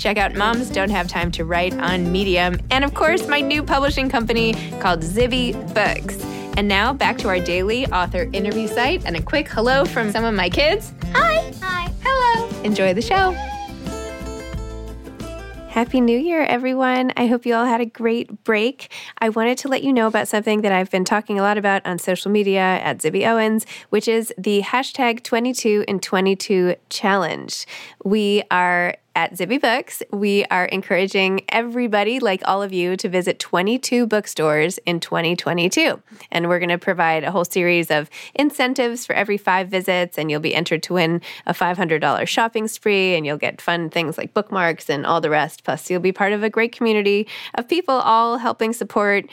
Check out Moms Don't Have Time to Write on Medium. And of course, my new publishing company called Zibby Books. And now back to our daily author interview site and a quick hello from some of my kids. Hi. Hi. Hello. Enjoy the show. Happy New Year, everyone. I hope you all had a great break. I wanted to let you know about something that I've been talking a lot about on social media at Zibby Owens, which is the hashtag 22 and 22 challenge. We are at Zibby Books, we are encouraging everybody, like all of you, to visit 22 bookstores in 2022. And we're going to provide a whole series of incentives for every five visits, and you'll be entered to win a $500 shopping spree, and you'll get fun things like bookmarks and all the rest. Plus, you'll be part of a great community of people all helping support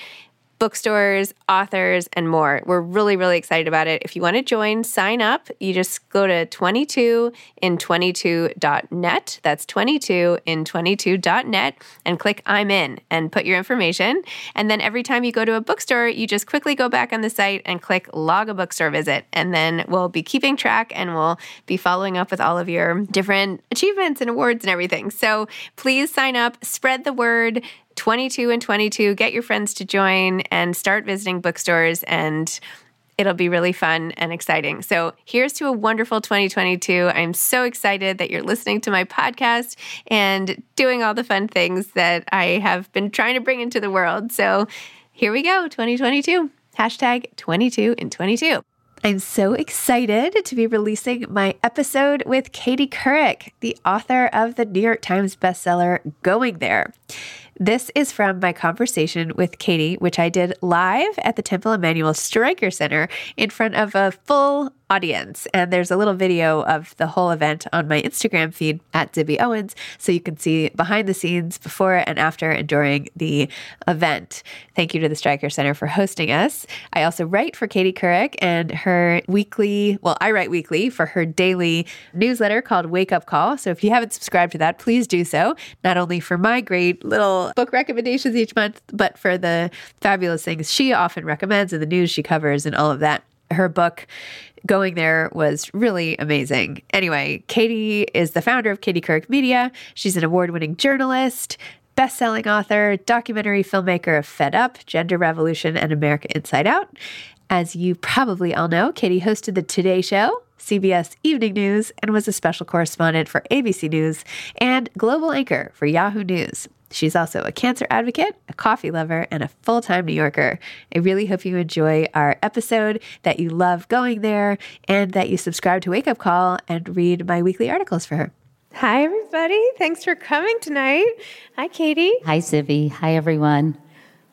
bookstores, authors, and more. We're really, really excited about it. If you want to join, sign up. You just go to 22in22.net. That's 22in22.net and click I'm in and put your information. And then every time you go to a bookstore, you just quickly go back on the site and click log a bookstore visit. And then we'll be keeping track and we'll be following up with all of your different achievements and awards and everything. So please sign up, spread the word. 22 and 22. Get your friends to join and start visiting bookstores, and it'll be really fun and exciting. So, here's to a wonderful 2022. I'm so excited that you're listening to my podcast and doing all the fun things that I have been trying to bring into the world. So, here we go 2022. Hashtag 22 in 22. I'm so excited to be releasing my episode with Katie Couric, the author of the New York Times bestseller Going There. This is from my conversation with Katie, which I did live at the Temple Emanu-El Streicker Center in front of a full audience. And there's a little video of the whole event on my Instagram feed at Zibby Owens, so you can see behind the scenes before and after and during the event. Thank you to the Streicker Center for hosting us. I also write for Katie Couric and her weekly, well, I write weekly for her daily newsletter called Wake Up Call. So if you haven't subscribed to that, please do so, not only for my great little book recommendations each month, but for the fabulous things she often recommends and the news she covers and all of that. Her book, Going There, was really amazing. Anyway, Katie is the founder of Katie Couric Media. She's an award winning journalist, best selling author, documentary filmmaker of Fed Up, Gender Revolution, and America Inside Out. As you probably all know, Katie hosted The Today Show, CBS Evening News, and was a special correspondent for ABC News and global anchor for Yahoo News. She's also a cancer advocate, a coffee lover, and a full time New Yorker. I really hope you enjoy our episode, that you love going there, and that you subscribe to Wake Up Call and read my weekly articles for her. Hi, everybody. Thanks for coming tonight. Hi, Katie. Hi, Zibby. Hi, everyone.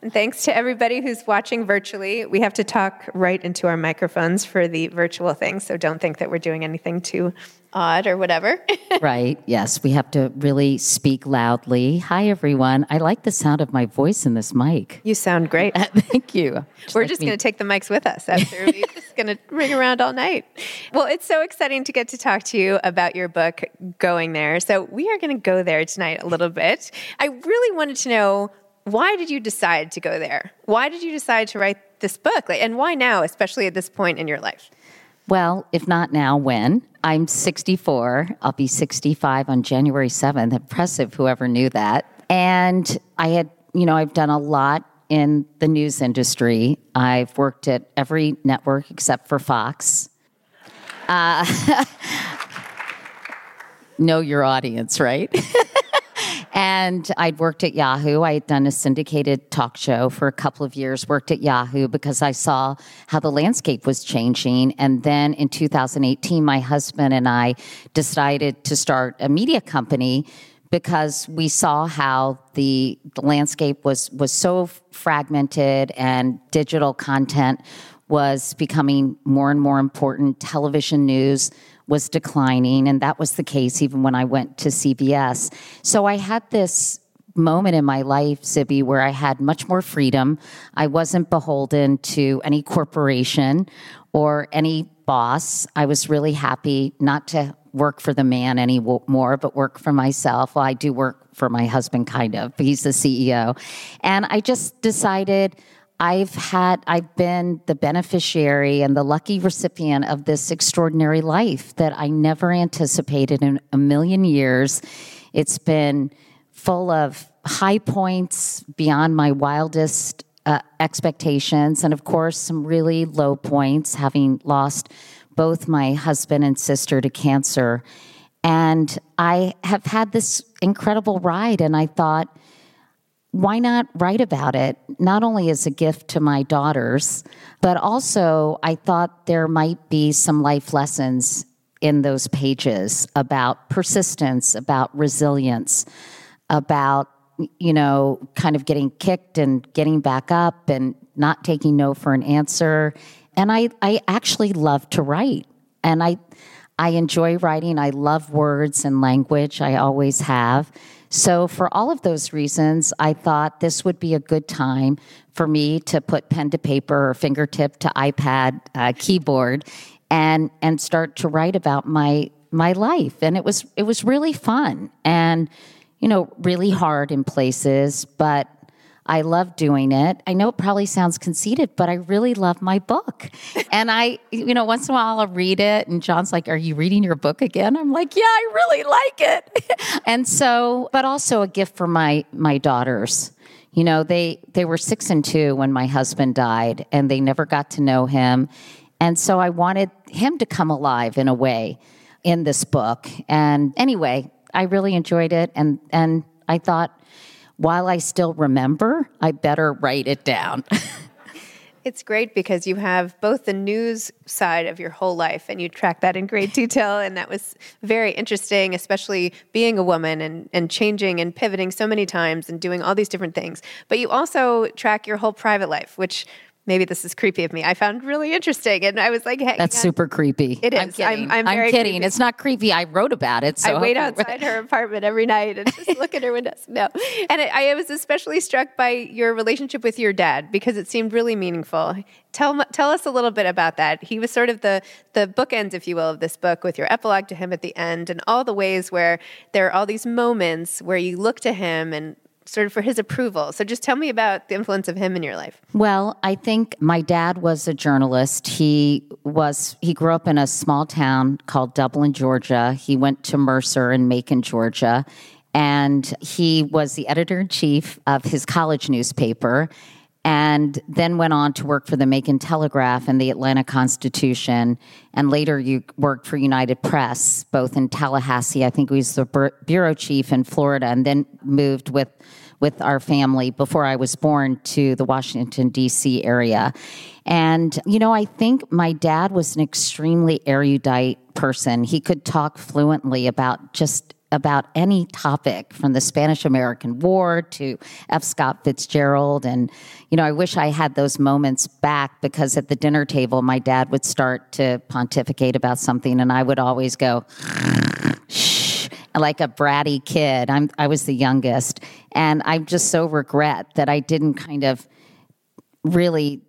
And thanks to everybody who's watching virtually. We have to talk right into our microphones for the virtual thing, so don't think that we're doing anything too odd or whatever. right. Yes, we have to really speak loudly. Hi, everyone. I like the sound of my voice in this mic. You sound great. Thank you. Just we're like just going to take the mics with us after. we're just going to ring around all night. Well, it's so exciting to get to talk to you about your book, Going There. So we are going to go there tonight a little bit. I really wanted to know why did you decide to go there? Why did you decide to write this book? Like, and why now, especially at this point in your life? Well, if not now, when? I'm 64. I'll be 65 on January 7th. Impressive, whoever knew that. And I had, you know, I've done a lot in the news industry. I've worked at every network except for Fox. Uh, know your audience, right? And I'd worked at Yahoo. I had done a syndicated talk show for a couple of years, worked at Yahoo because I saw how the landscape was changing. And then in 2018, my husband and I decided to start a media company because we saw how the, the landscape was, was so fragmented and digital content was becoming more and more important. Television news was declining, and that was the case even when I went to CBS. So I had this moment in my life, Zibby, where I had much more freedom. I wasn't beholden to any corporation or any boss. I was really happy not to work for the man anymore, but work for myself. Well, I do work for my husband, kind of. He's the CEO. And I just decided I've had, I've been the beneficiary and the lucky recipient of this extraordinary life that I never anticipated in a million years. It's been full of high points beyond my wildest uh, expectations, and of course, some really low points, having lost both my husband and sister to cancer. And I have had this incredible ride, and I thought, why not write about it? Not only as a gift to my daughters, but also I thought there might be some life lessons in those pages about persistence, about resilience, about, you know, kind of getting kicked and getting back up and not taking no for an answer. And I, I actually love to write. And I, I enjoy writing. I love words and language. I always have. So, for all of those reasons, I thought this would be a good time for me to put pen to paper or fingertip to iPad uh, keyboard and and start to write about my my life. And it was it was really fun and you know really hard in places, but I love doing it. I know it probably sounds conceited, but I really love my book. and I, you know, once in a while I'll read it, and John's like, Are you reading your book again? I'm like, Yeah, I really like it. and so, but also a gift for my my daughters. You know, they they were six and two when my husband died, and they never got to know him. And so I wanted him to come alive in a way in this book. And anyway, I really enjoyed it and and I thought while I still remember, I better write it down. It's great because you have both the news side of your whole life and you track that in great detail. And that was very interesting, especially being a woman and, and changing and pivoting so many times and doing all these different things. But you also track your whole private life, which maybe this is creepy of me. I found really interesting, and I was like, "Hey, that's super creepy." It is. I'm kidding. I'm, I'm, I'm kidding. Creepy. It's not creepy. I wrote about it. So I wait outside her apartment every night and just look at her windows. No, and it, I was especially struck by your relationship with your dad because it seemed really meaningful. Tell tell us a little bit about that. He was sort of the the bookends, if you will, of this book, with your epilogue to him at the end, and all the ways where there are all these moments where you look to him and sort of for his approval. So just tell me about the influence of him in your life. Well, I think my dad was a journalist. He was he grew up in a small town called Dublin, Georgia. He went to Mercer in Macon, Georgia, and he was the editor in chief of his college newspaper. And then went on to work for the Macon Telegraph and the Atlanta Constitution. And later, you worked for United Press, both in Tallahassee. I think he was the bureau chief in Florida, and then moved with with our family before I was born to the Washington, D.C. area. And, you know, I think my dad was an extremely erudite person. He could talk fluently about just about any topic from the Spanish American War to F. Scott Fitzgerald. And, you know, I wish I had those moments back because at the dinner table, my dad would start to pontificate about something and I would always go, shh, like a bratty kid. I'm, I was the youngest. And I just so regret that I didn't kind of really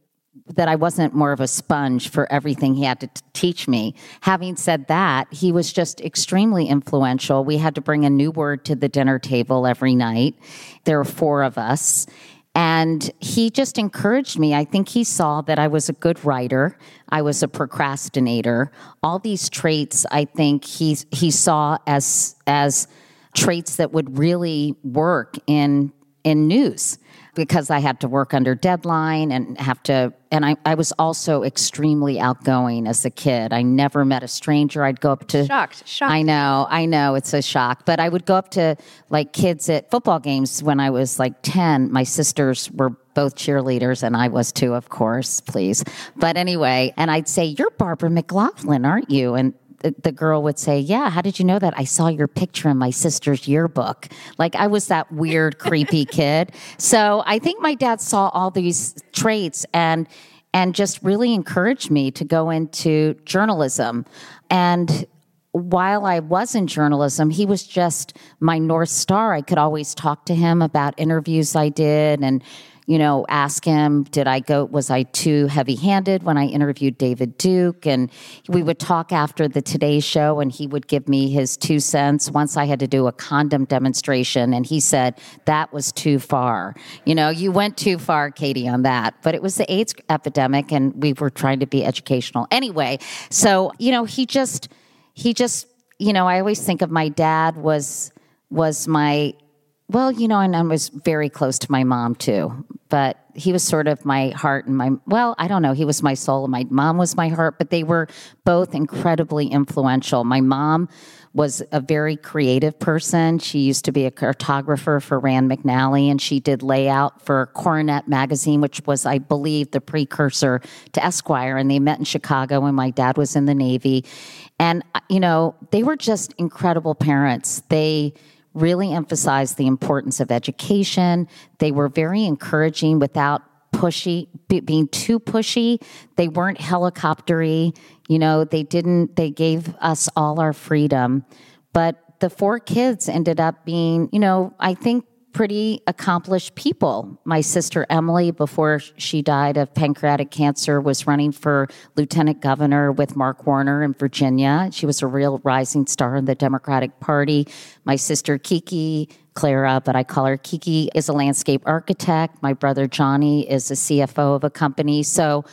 that I wasn't more of a sponge for everything he had to t- teach me. Having said that, he was just extremely influential. We had to bring a new word to the dinner table every night. There were four of us. And he just encouraged me. I think he saw that I was a good writer. I was a procrastinator. All these traits, I think he he saw as as traits that would really work in in news because I had to work under deadline and have to, and I, I was also extremely outgoing as a kid. I never met a stranger. I'd go up to. Shocked, shocked. I know, I know, it's a shock. But I would go up to like kids at football games when I was like 10. My sisters were both cheerleaders, and I was too, of course, please. But anyway, and I'd say, You're Barbara McLaughlin, aren't you? And the girl would say, Yeah, how did you know that? I saw your picture in my sister's yearbook. Like I was that weird, creepy kid. So I think my dad saw all these traits and and just really encouraged me to go into journalism. And while I was in journalism, he was just my North Star. I could always talk to him about interviews I did and you know, ask him, did I go, was I too heavy handed when I interviewed David Duke? And we would talk after the Today Show and he would give me his two cents. Once I had to do a condom demonstration and he said, that was too far. You know, you went too far, Katie, on that. But it was the AIDS epidemic and we were trying to be educational. Anyway, so, you know, he just, he just, you know, I always think of my dad was, was my well, you know, and I was very close to my mom too, but he was sort of my heart and my, well, I don't know, he was my soul and my mom was my heart, but they were both incredibly influential. My mom was a very creative person. She used to be a cartographer for Rand McNally and she did layout for Coronet magazine, which was, I believe, the precursor to Esquire. And they met in Chicago when my dad was in the Navy. And, you know, they were just incredible parents. They, really emphasized the importance of education. They were very encouraging without pushy being too pushy. They weren't helicoptery. You know they didn't they gave us all our freedom. But the four kids ended up being you know i think pretty accomplished people. My sister Emily, before she died of pancreatic cancer, was running for lieutenant governor with Mark Warner in Virginia. She was a real rising star in the Democratic Party. My sister Kiki, Clara, but I call her Kiki, is a landscape architect. My brother Johnny is a CFO of a company. So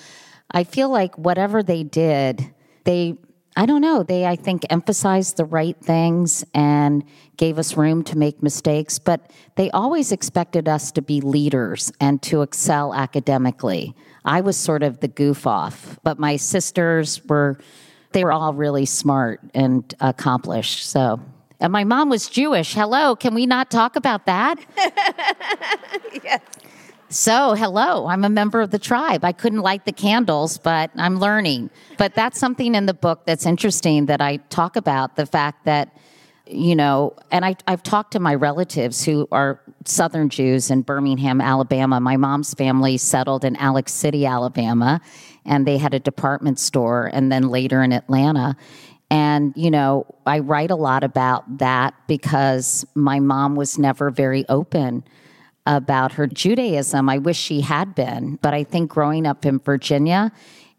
I feel like whatever they did, they I don't know. They, I think, emphasized the right things and gave us room to make mistakes, but they always expected us to be leaders and to excel academically. I was sort of the goof off, but my sisters were, they were all really smart and accomplished. So, and my mom was Jewish. Hello, can we not talk about that? yes. So, hello, I'm a member of the tribe. I couldn't light the candles, but I'm learning. But that's something in the book that's interesting that I talk about the fact that, you know, and I, I've talked to my relatives who are Southern Jews in Birmingham, Alabama. My mom's family settled in Alex City, Alabama, and they had a department store, and then later in Atlanta. And, you know, I write a lot about that because my mom was never very open about her Judaism. I wish she had been, but I think growing up in Virginia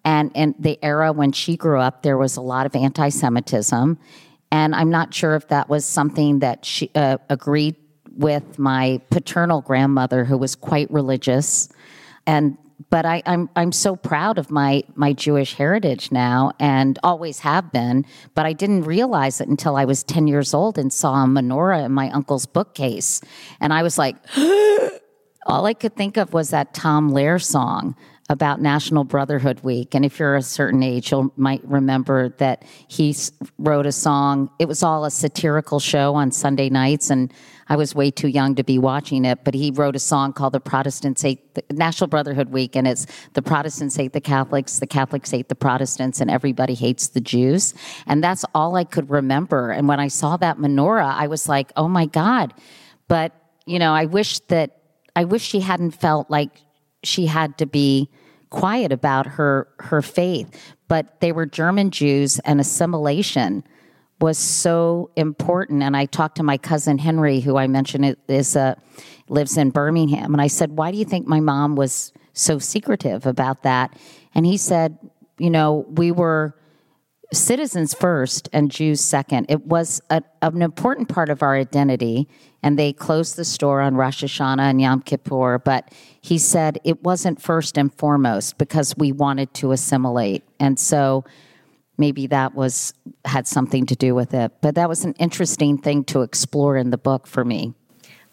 and in the era when she grew up, there was a lot of anti Semitism. And I'm not sure if that was something that she uh, agreed with my paternal grandmother, who was quite religious. And but I, I'm, I'm so proud of my my Jewish heritage now, and always have been. But I didn't realize it until I was ten years old and saw a menorah in my uncle's bookcase, and I was like, all I could think of was that Tom Lehrer song about National Brotherhood Week. And if you're a certain age, you might remember that he wrote a song. It was all a satirical show on Sunday nights, and I was way too young to be watching it. But he wrote a song called "The Protestants Hate the National Brotherhood Week," and it's the Protestants hate the Catholics, the Catholics hate the Protestants, and everybody hates the Jews. And that's all I could remember. And when I saw that menorah, I was like, "Oh my God!" But you know, I wish that I wish she hadn't felt like she had to be quiet about her her faith. But they were german jews and assimilation was so important. And i talked to my cousin henry who i mentioned is a lives in birmingham. And i said why do you think my mom was so secretive about that? And he said you know we were citizens first and Jews second. It was a, an important part of our identity, and they closed the store on Rosh Hashanah and Yom Kippur. But he said it wasn't first and foremost because we wanted to assimilate, and so maybe that was had something to do with it. But that was an interesting thing to explore in the book for me.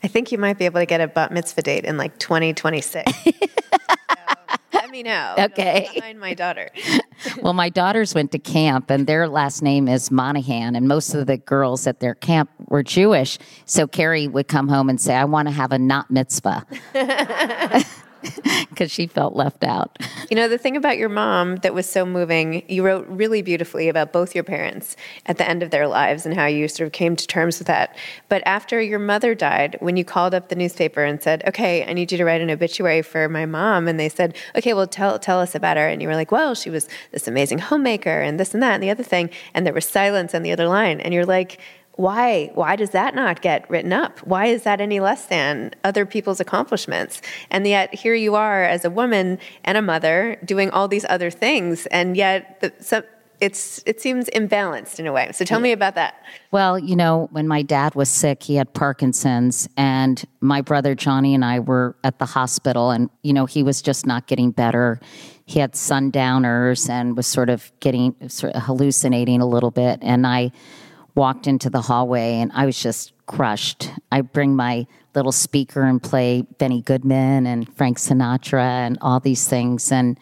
I think you might be able to get a bat mitzvah date in like 2026. me know. Okay. Behind my daughter. well, my daughters went to camp, and their last name is Monahan, and most of the girls at their camp were Jewish. So Carrie would come home and say, "I want to have a not mitzvah." because she felt left out. You know, the thing about your mom that was so moving, you wrote really beautifully about both your parents at the end of their lives and how you sort of came to terms with that. But after your mother died, when you called up the newspaper and said, "Okay, I need you to write an obituary for my mom," and they said, "Okay, well, tell tell us about her," and you were like, "Well, she was this amazing homemaker and this and that and the other thing," and there was silence on the other line, and you're like why why does that not get written up? Why is that any less than other people's accomplishments? And yet here you are as a woman and a mother doing all these other things and yet the, so it's it seems imbalanced in a way. So tell me about that. Well you know when my dad was sick he had parkinson's and my brother johnny and i were at the hospital and you know he was just not getting better. He had sundowners and was sort of getting sort of hallucinating a little bit and i walked into the hallway and I was just crushed. I bring my little speaker and play Benny Goodman and Frank Sinatra and all these things and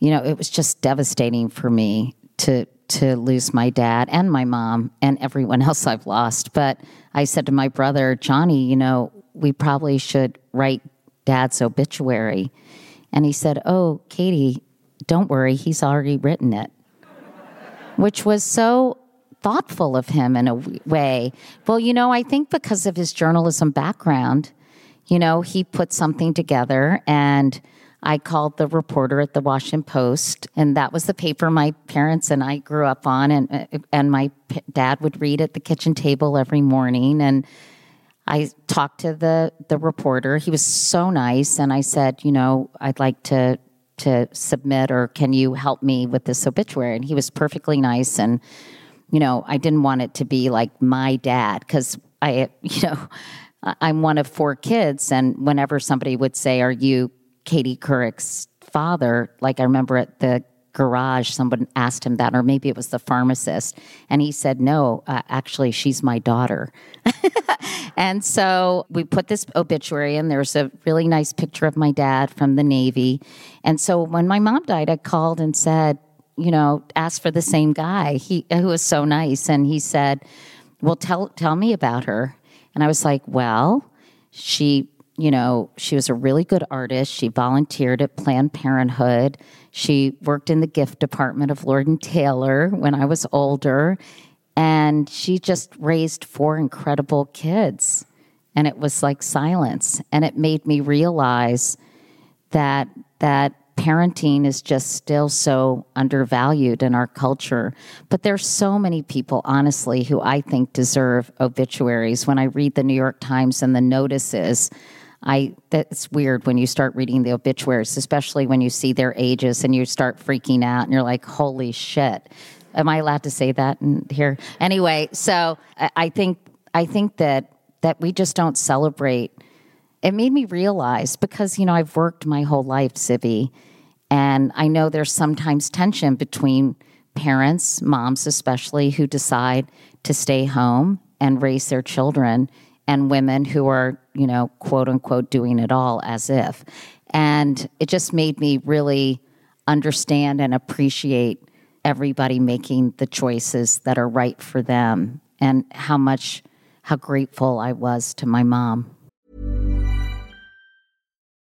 you know, it was just devastating for me to to lose my dad and my mom and everyone else I've lost. But I said to my brother, Johnny, you know, we probably should write dad's obituary. And he said, Oh, Katie, don't worry, he's already written it. Which was so thoughtful of him in a way. Well, you know, I think because of his journalism background, you know, he put something together and I called the reporter at the Washington Post, and that was the paper my parents and I grew up on, and uh, and my p- dad would read at the kitchen table every morning. And I talked to the the reporter. He was so nice, and I said, you know, I'd like to to submit, or can you help me with this obituary? And he was perfectly nice and you know, I didn't want it to be like my dad because I, you know, I'm one of four kids. And whenever somebody would say, Are you Katie Couric's father? Like I remember at the garage, someone asked him that, or maybe it was the pharmacist. And he said, No, uh, actually, she's my daughter. and so we put this obituary in. There's a really nice picture of my dad from the Navy. And so when my mom died, I called and said, you know, asked for the same guy. He who was so nice, and he said, "Well, tell tell me about her." And I was like, "Well, she, you know, she was a really good artist. She volunteered at Planned Parenthood. She worked in the gift department of Lord and Taylor when I was older, and she just raised four incredible kids." And it was like silence, and it made me realize that that parenting is just still so undervalued in our culture. But there's so many people, honestly, who I think deserve obituaries. When I read the New York Times and the notices, I that's weird when you start reading the obituaries, especially when you see their ages and you start freaking out and you're like, holy shit. Am I allowed to say that in here? Anyway, so I think I think that that we just don't celebrate it made me realize because you know I've worked my whole life, Zibby, and I know there's sometimes tension between parents, moms especially, who decide to stay home and raise their children and women who are, you know, quote unquote, doing it all as if. And it just made me really understand and appreciate everybody making the choices that are right for them and how much, how grateful I was to my mom.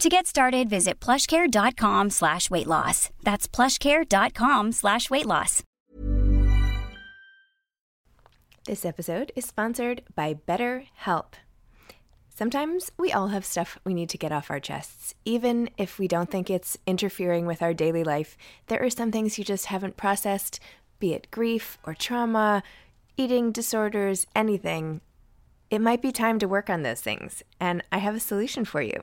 To get started, visit plushcare.com slash weight loss. That's plushcare.com slash weight loss. This episode is sponsored by BetterHelp. Sometimes we all have stuff we need to get off our chests. Even if we don't think it's interfering with our daily life, there are some things you just haven't processed, be it grief or trauma, eating disorders, anything. It might be time to work on those things, and I have a solution for you.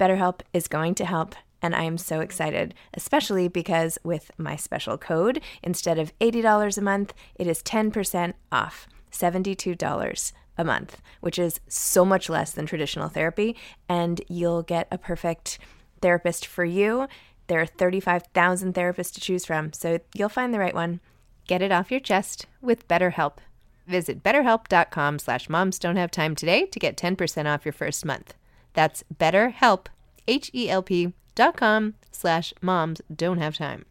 BetterHelp is going to help, and I am so excited, especially because with my special code, instead of $80 a month, it is 10% off, $72 a month, which is so much less than traditional therapy, and you'll get a perfect therapist for you. There are 35,000 therapists to choose from, so you'll find the right one. Get it off your chest with BetterHelp. Visit betterhelp.com slash moms don't have time today to get 10% off your first month. That's betterhelp, H-E-L-P dot com slash moms don't have time.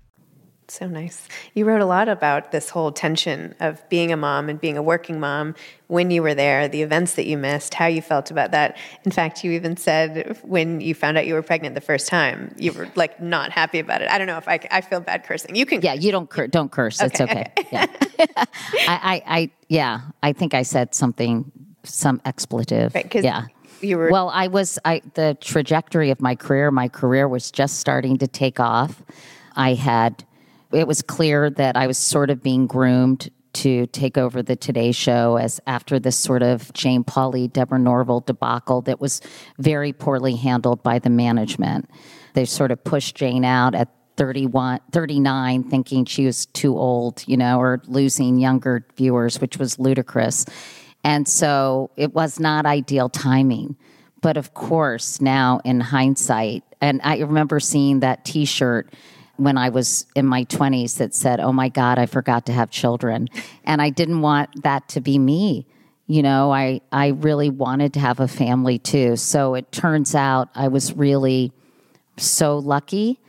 So nice. You wrote a lot about this whole tension of being a mom and being a working mom when you were there, the events that you missed, how you felt about that. In fact, you even said when you found out you were pregnant the first time, you were like not happy about it. I don't know if I, I feel bad cursing. You can. Yeah, you don't cur- don't curse. it's okay. okay. Yeah. I, I, I, yeah, I think I said something, some expletive. Right, 'cause yeah. You were- Well, I was. I the trajectory of my career. My career was just starting to take off. I had. It was clear that I was sort of being groomed to take over the Today Show as after this sort of Jane Pauley, Deborah Norville debacle that was very poorly handled by the management. They sort of pushed Jane out at 31, 39, thinking she was too old, you know, or losing younger viewers, which was ludicrous. And so it was not ideal timing. But of course, now in hindsight, and I remember seeing that t shirt when I was in my 20s that said, Oh my God, I forgot to have children. And I didn't want that to be me. You know, I, I really wanted to have a family too. So it turns out I was really so lucky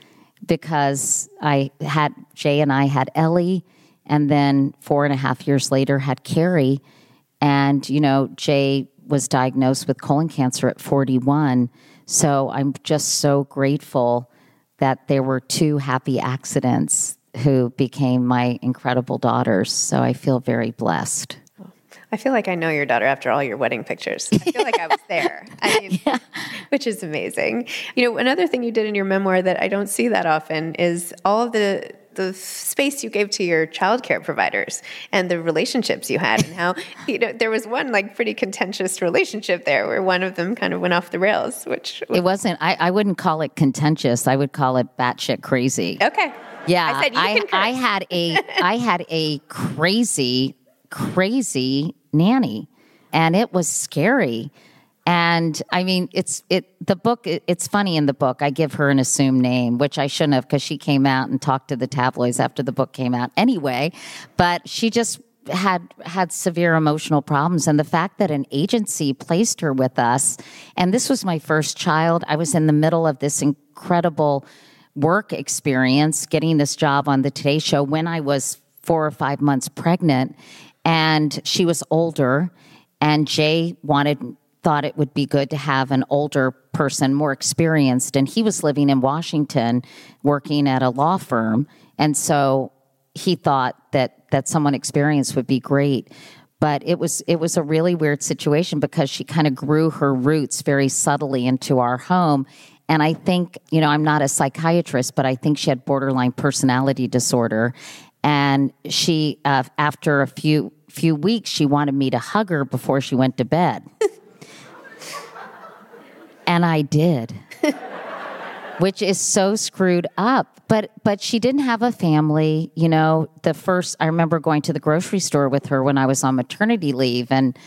because I had Jay and I had Ellie, and then four and a half years later had Carrie. And, you know, Jay was diagnosed with colon cancer at 41. So I'm just so grateful that there were two happy accidents who became my incredible daughters. So I feel very blessed. I feel like I know your daughter after all your wedding pictures. I feel like I was there. I mean, which is amazing. You know, another thing you did in your memoir that I don't see that often is all of the the space you gave to your childcare providers and the relationships you had and how you know there was one like pretty contentious relationship there where one of them kind of went off the rails which It wasn't, I, I wouldn't call it contentious. I would call it batshit crazy. okay Yeah, I said you I, can. I had a I had a crazy, crazy nanny, and it was scary. And I mean, it's it the book. It, it's funny in the book. I give her an assumed name, which I shouldn't have, because she came out and talked to the tabloids after the book came out anyway. But she just had had severe emotional problems and the fact that an agency placed her with us and this was my first child i was in the middle of this incredible work experience getting this job on the today show when i was 4 or 5 months pregnant and she was older and jay wanted thought it would be good to have an older person more experienced. And he was living in washington working at a law firm. And so he thought that that someone experienced would be great. But it was it was a really weird situation because she kind of grew her roots very subtly into our home. And i think you know i'm not a psychiatrist but i think she had borderline personality disorder. And she uh, after a few few weeks she wanted me to hug her before she went to bed and i did which is so screwed up. But but she didn't have a family. You know, the first I remember going to the grocery store with her when I was on maternity leave, and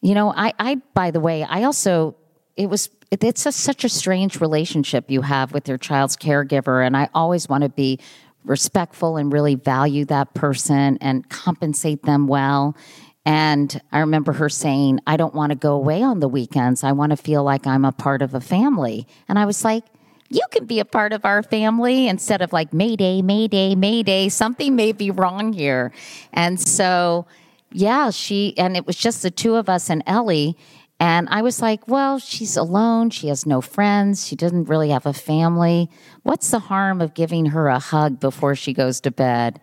you know, I I by the way, I also it was it's a, such a strange relationship you have with your child's caregiver, and I always want to be respectful and really value that person and compensate them well. And I remember her saying, I don't want to go away on the weekends. I want to feel like I'm a part of a family. And I was like, you can be a part of our family instead of like Mayday, Mayday, Mayday. Something may be wrong here. And so, yeah, she, and it was just the two of us and Ellie. And I was like, well, she's alone. She has no friends. She doesn't really have a family. What's the harm of giving her a hug before she goes to bed?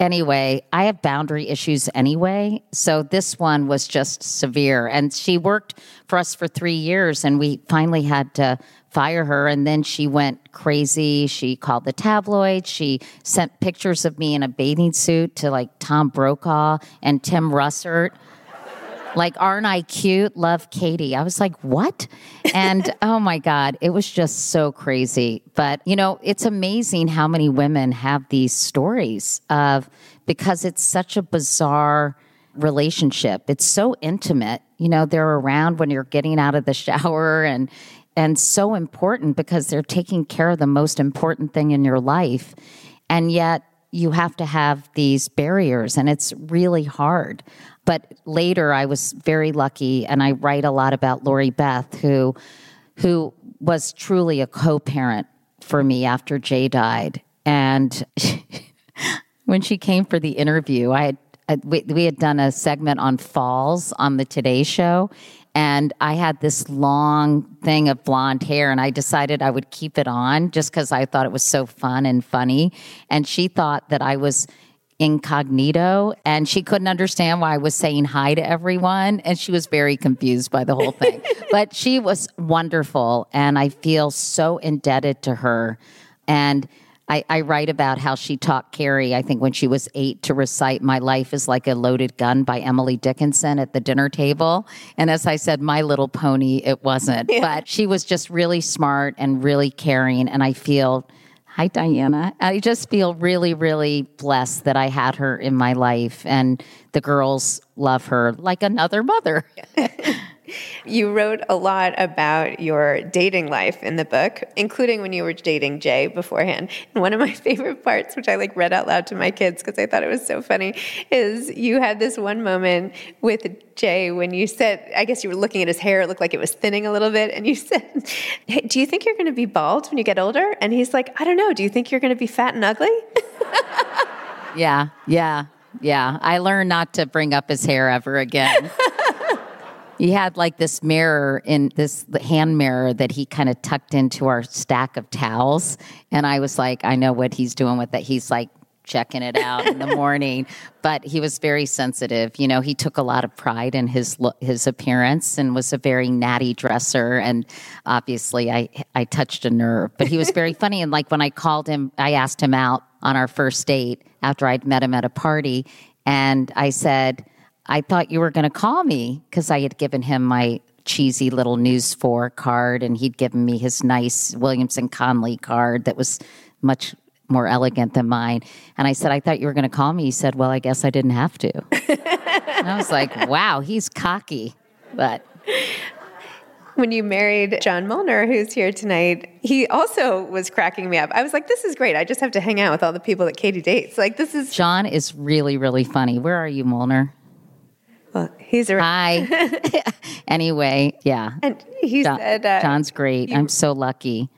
Anyway, I have boundary issues anyway. So this one was just severe. And she worked for us for three years, and we finally had to fire her. And then she went crazy. She called the tabloids. She sent pictures of me in a bathing suit to like Tom Brokaw and Tim Russert like, aren't I cute? Love Katie. I was like, what? And oh my God, it was just so crazy. But, you know, it's amazing how many women have these stories of because it's such a bizarre relationship. It's so intimate. You know, they're around when you're getting out of the shower and and so important because they're taking care of the most important thing in your life. And yet you have to have these barriers and it's really hard. But later, I was very lucky, and I write a lot about Lori Beth, who who was truly a co-parent for me after Jay died. And when she came for the interview, I had we, we had done a segment on falls on the Today Show, and I had this long thing of blonde hair, and I decided I would keep it on just because I thought it was so fun and funny. And she thought that I was incognito and she couldn't understand why I was saying hi to everyone and she was very confused by the whole thing. but she was wonderful and I feel so indebted to her and I, I, write about how she taught Carrie, I think when she was eight, to recite My Life is Like a Loaded Gun by Emily Dickinson at the dinner table. And as I said, My Little Pony, it wasn't. Yeah. But she was just really smart and really caring. And I feel Hi, Diana. I just feel really, really blessed that I had her in my life, and the girls love her like another mother. You wrote a lot about your dating life in the book, including when you were dating Jay beforehand. And one of my favorite parts, which I like read out loud to my kids because I thought it was so funny, is you had this one moment with Jay when you said, I guess you were looking at his hair, it looked like it was thinning a little bit, and you said, hey, Do you think you're going to be bald when you get older? And he's like, I don't know. Do you think you're going to be fat and ugly? yeah, yeah, yeah. I learned not to bring up his hair ever again. He had like this mirror in this hand mirror that he kind of tucked into our stack of towels. And I was like, I know what he's doing with it. He's like checking it out in the morning. But he was very sensitive. You know, he took a lot of pride in his his appearance and was a very natty dresser. And obviously, I I touched a nerve. But he was very funny. And like when I called him, I asked him out on our first date after I'd met him at a party, and I said I thought you were going to call me because I had given him my cheesy little News 4 card and he'd given me his nice Williams & Connolly card that was much more elegant than mine. And I said, I thought you were going to call me. He said, Well, I guess I didn't have to. and I was like, Wow, he's cocky. But when you married John Molner, who's here tonight, he also was cracking me up. I was like, this is great. I just have to hang out with all the people that Katie dates. Like, this is. John is really, really funny. Where are you, Molner? Well, he's a. Hi. anyway, yeah. And he John, said. Uh, John's great. you- I'm so lucky.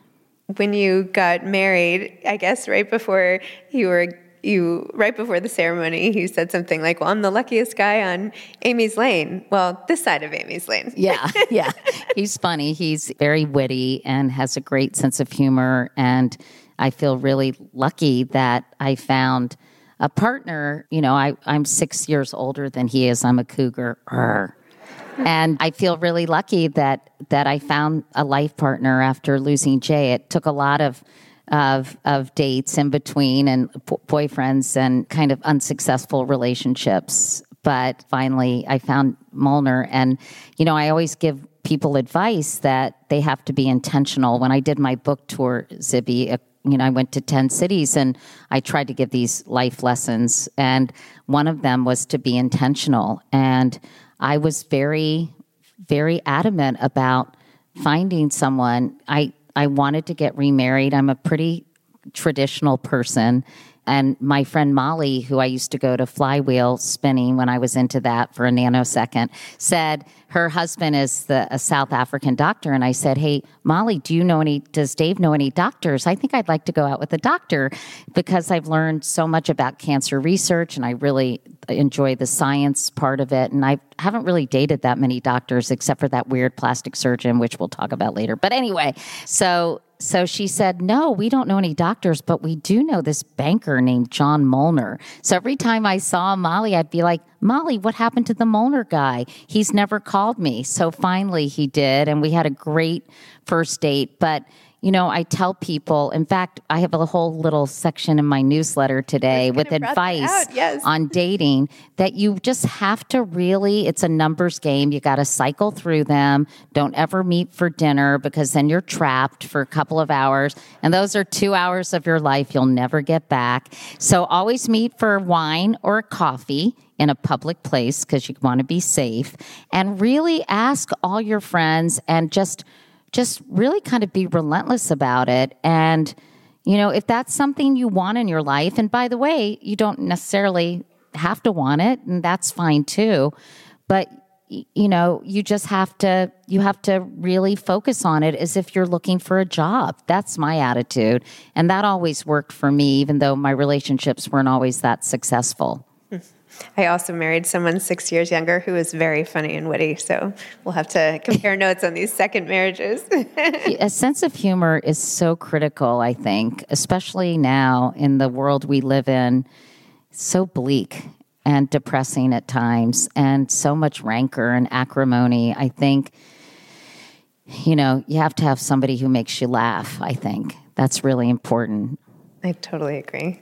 when you got married, I guess right before you were you right before the ceremony, you said something like, "Well, I'm the luckiest guy on Amy's Lane." Well, this side of Amy's Lane. Yeah, yeah. He's funny. He's very witty and has a great sense of humor. And I feel really lucky that I found a partner. You know, I, I'm six years older than he is. I'm a cougar. And I feel really lucky that that I found a life partner after losing Jay. It took a lot of of of dates in between and boyfriends and kind of unsuccessful relationships. But finally, I found Molner, and you know, I always give people advice that they have to be intentional. When I did my book tour, Zibby, uh, you know, I went to 10 cities and I tried to give these life lessons. And one of them was to be intentional. And I was very, very adamant about finding someone. I, I wanted to get remarried. I'm a pretty traditional person. And my friend Molly, who I used to go to flywheel spinning when I was into that for a nanosecond, said her husband is the, a South African doctor. And I said, Hey, Molly, do you know any, does Dave know any doctors? I think I'd like to go out with a doctor because I've learned so much about cancer research and I really enjoy the science part of it. And I haven't really dated that many doctors except for that weird plastic surgeon, which we'll talk about later. But anyway, so so she said, No, we don't know any doctors, but we do know this banker named John Molner. So every time I saw Molly, I'd be like, Molly, what happened to the Molner guy? He's never called me. So finally he did. And we had a great first date. But you know, I tell people, in fact, I have a whole little section in my newsletter today with gonna brought that advice yes. on dating that you just have to really, it's a numbers game. You got to cycle through them. Don't ever meet for dinner because then you're trapped for a couple of hours. And those are two hours of your life you'll never get back. So always meet for wine or coffee in a public place because you want to be safe and really ask all your friends and just just really kind of be relentless about it. And you know if that's something you want in your life and by the way you don't necessarily have to want it and that's fine too. But you know you just have to you have to really focus on it as if you're looking for a job. That's my attitude. And that always worked for me even though my relationships weren't always that successful I also married someone six years younger who was very funny and witty. So we'll have to compare notes on these second marriages. a sense of humor is so critical, I think, especially now in the world we live in. So bleak and depressing at times, and so much rancor and acrimony. I think, you know, you have to have somebody who makes you laugh. I think that's really important. I totally agree.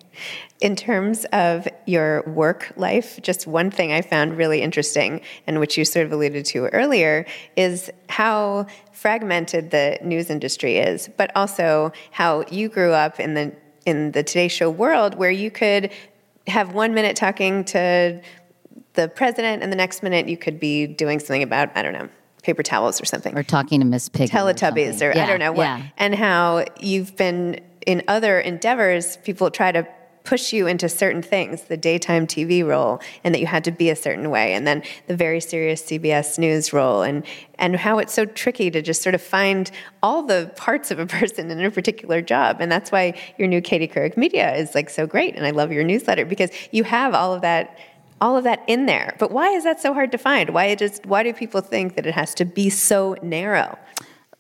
In terms of your work life, just one thing I found really interesting, and which you sort of alluded to earlier, is how fragmented the news industry is, but also how you grew up in the in the Today Show world, where you could have one minute talking to the president, and the next minute you could be doing something about I don't know paper towels or something Or talking to Miss Piggy. Teletubbies something. or, I don't know what, Yeah. and how you've been in other endeavors, people try to push you into certain things, the daytime TV role, and that you had to be a certain way, and then the very serious CBS News role, and and how it's so tricky to just sort of find all the parts of a person in a particular job, and that's why your new Katie Couric Media is like so great, and I love your newsletter because you have all of that all of that in there. But why is that so hard to find? Why just why do people think that it has to be so narrow?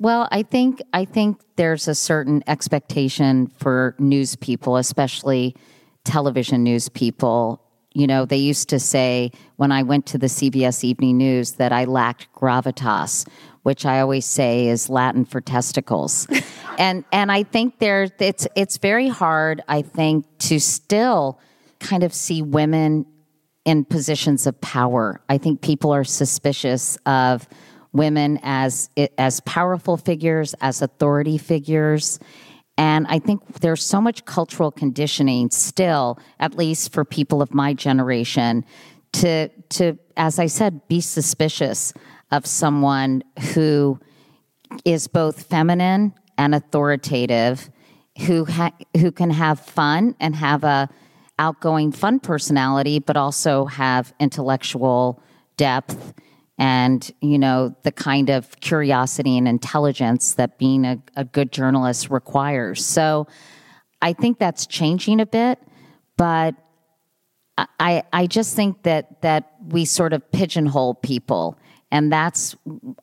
Well, I think I think there's a certain expectation for news people, especially television news people. You know, they used to say when I went to the CBS Evening News that I lacked gravitas, which I always say is Latin for testicles. and and I think there it's it's very hard, I think, to still kind of see women in positions of power. I think people are suspicious of women as as powerful figures, as authority figures, And I think there's so much cultural conditioning still, at least for people of my generation, to to as I said, be suspicious of someone who is both feminine and authoritative, who ha- who can have fun and have a outgoing, fun personality, but also have intellectual depth and you know the kind of curiosity and intelligence that being a, a good journalist requires. So I think that's changing a bit, but I, I just think that that we sort of pigeonhole people and that's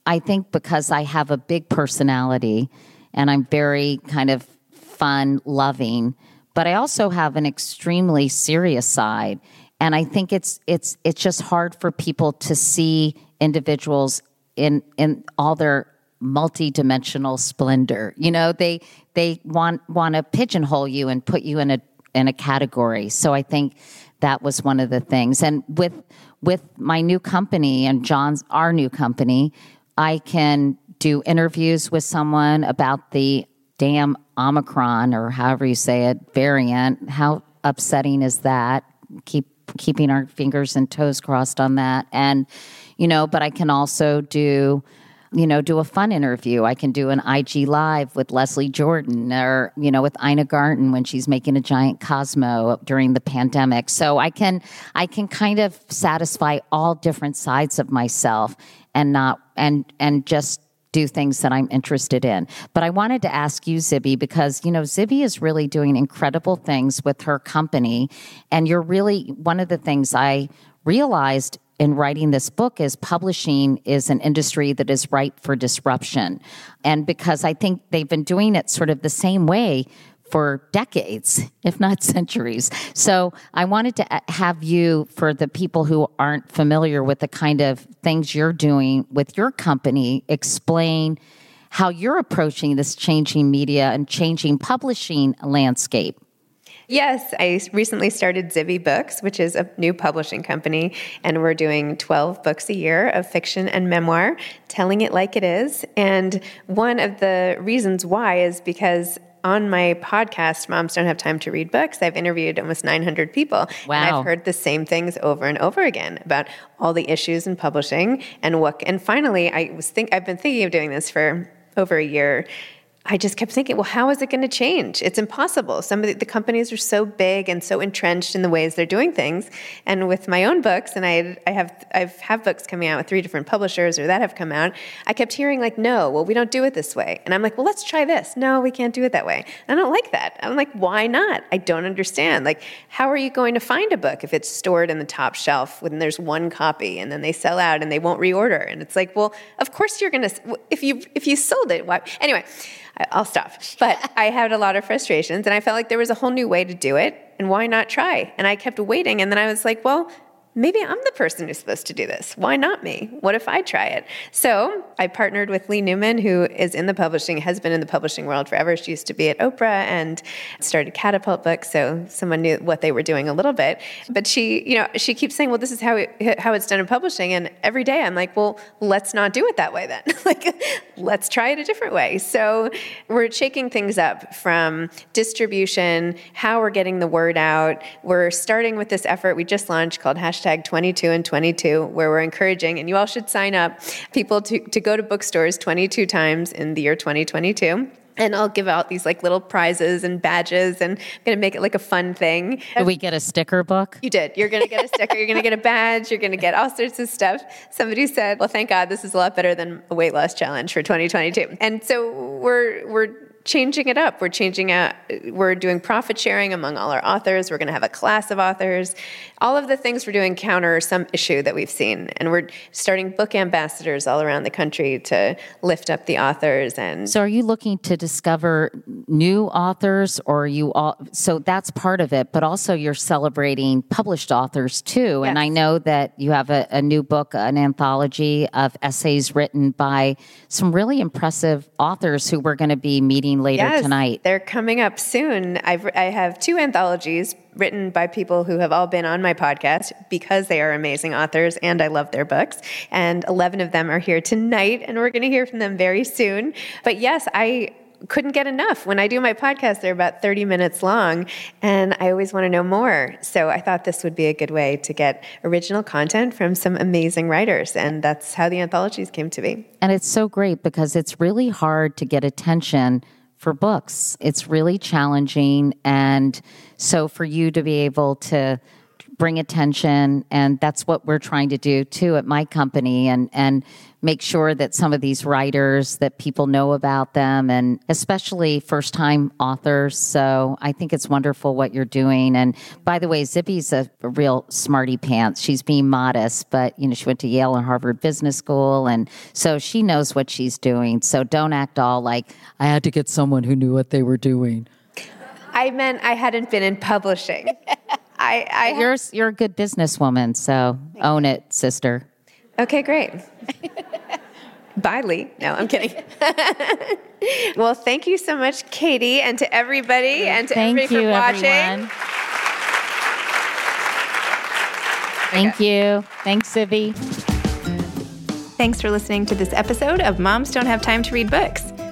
i think because i have a big personality and i'm very kind of fun loving but i also have an extremely serious side and i think it's it's it's just hard for people to see individuals in in all their multi-dimensional splendor you know they they want want to pigeonhole you and put you in a in a category so i think that was one of the things. And with with my new company and John's our new company, I can do interviews with someone about the damn Omicron or however you say it variant. How upsetting is that? Keep keeping our fingers and toes crossed on that. And you know, but I can also do you know, do a fun interview. I can do an IG live with Leslie Jordan or, you know, with Ina Garten when she's making a giant Cosmo during the pandemic. So I can I can kind of satisfy all different sides of myself and not and and just do things that I'm interested in. But I wanted to ask you, Zibby, because, you know, Zibby is really doing incredible things with her company. And you're really one of the things I realized in writing this book is publishing is an industry that is ripe for disruption. And because I think they've been doing it sort of the same way for decades, if not centuries. So I wanted to uh, have you, for the people who aren't familiar with the kind of things you're doing with your company, explain how you're approaching this changing media and changing publishing landscape. Yes, I recently started Zibby Books, which is a new publishing company, and we're doing 12 books a year of fiction and memoir, telling it like it is. And one of the reasons why is because on my podcast, Moms Don't Have Time to Read Books, I've interviewed almost 900 people. Wow. And I've heard the same things over and over again about all the issues in publishing and what, and finally, I was think, I've been thinking of doing this for over a year I just kept thinking, well, how is it going to change? It's impossible. Some of the, the, companies are so big and so entrenched in the ways they're doing things. And with my own books, and I, I have I've have books coming out with three different publishers or that have come out. I kept hearing like, no, well, we don't do it this way. And I'm like, well, let's try this. No, we can't do it that way. I don't like that. I'm like, why not? I don't understand. Like, how are you going to find a book if it's stored in the top shelf when there's one copy and then they sell out and they won't reorder? And it's like, well, of course you're going to if you if you sold it. Why? Anyway. I'll stop. But I had a lot of frustrations and I felt like there was a whole new way to do it. And why not try? And I kept waiting. And then I was like, well, maybe I'm the person who's supposed to do this. Why not me? What if I try it? So I partnered with Leigh Newman, who is in the publishing, has been in the publishing world forever. She used to be at Oprah and started Catapult Books, so someone knew what they were doing a little bit. But she, you know, she keeps saying, "Well, this is how it, how it's done in publishing," and every day I'm like, "Well, let's not do it that way then. like, let's try it a different way." So we're shaking things up from distribution, how we're getting the word out. We're starting with this effort we just launched called hashtag hashtag 22 and 22, where we're encouraging, and you all should sign up, people to, to go to bookstores 22 times in the year 2022 and I'll give out these like little prizes and badges and I'm going to make it like a fun thing. Do we get a sticker book? You did. You're going to get a sticker, you're going to get a badge, you're going to get all sorts of stuff. Somebody said, "Well, thank God this is a lot better than a weight loss challenge for 2022." And so we're we're changing it up. We're changing out, we're doing profit sharing among all our authors. We're going to have a class of authors. All of the things we're doing counter some issue that we've seen. And we're starting book ambassadors all around the country to lift up the authors. And so, are you looking to discover new authors, or you all? So that's part of it, but also you're celebrating published authors too. Yes. And I know that you have a, a new book, an anthology of essays written by some really impressive authors who we're going to be meeting later yes, tonight. They're coming up soon. I've, I have two anthologies written by people who have all been on my podcast because they are amazing authors and I love their books. And 11 of them are here tonight, and we're going to hear from them very soon. But yes, I couldn't get enough. When I do my podcast, they're about 30 minutes long, and I always want to know more. So I thought this would be a good way to get original content from some amazing writers. And that's how the anthologies came to be. And it's so great because it's really hard to get attention for books. It's really challenging. And so for you to be able to bring attention, and that's what we're trying to do too at my company, and, and make sure that some of these writers that people know about them and especially first time authors. So i think it's wonderful what you're doing. And by the way Zibby's a, a, real smarty pants. She's being modest but you know she went to yale and harvard business school and so she knows what she's doing. So don't act all like i had to get someone who knew what they were doing. I meant i hadn't been in publishing. I, I you're you're a good businesswoman, so own it, sister. Okay, great. Bye, Leigh. No, I'm kidding. well, thank you so much, Katie, and to everybody, and to thank everybody you, for watching. Everyone. Thank you. Thanks, Zibby. Thanks for listening to this episode of Moms Don't Have Time to Read Books.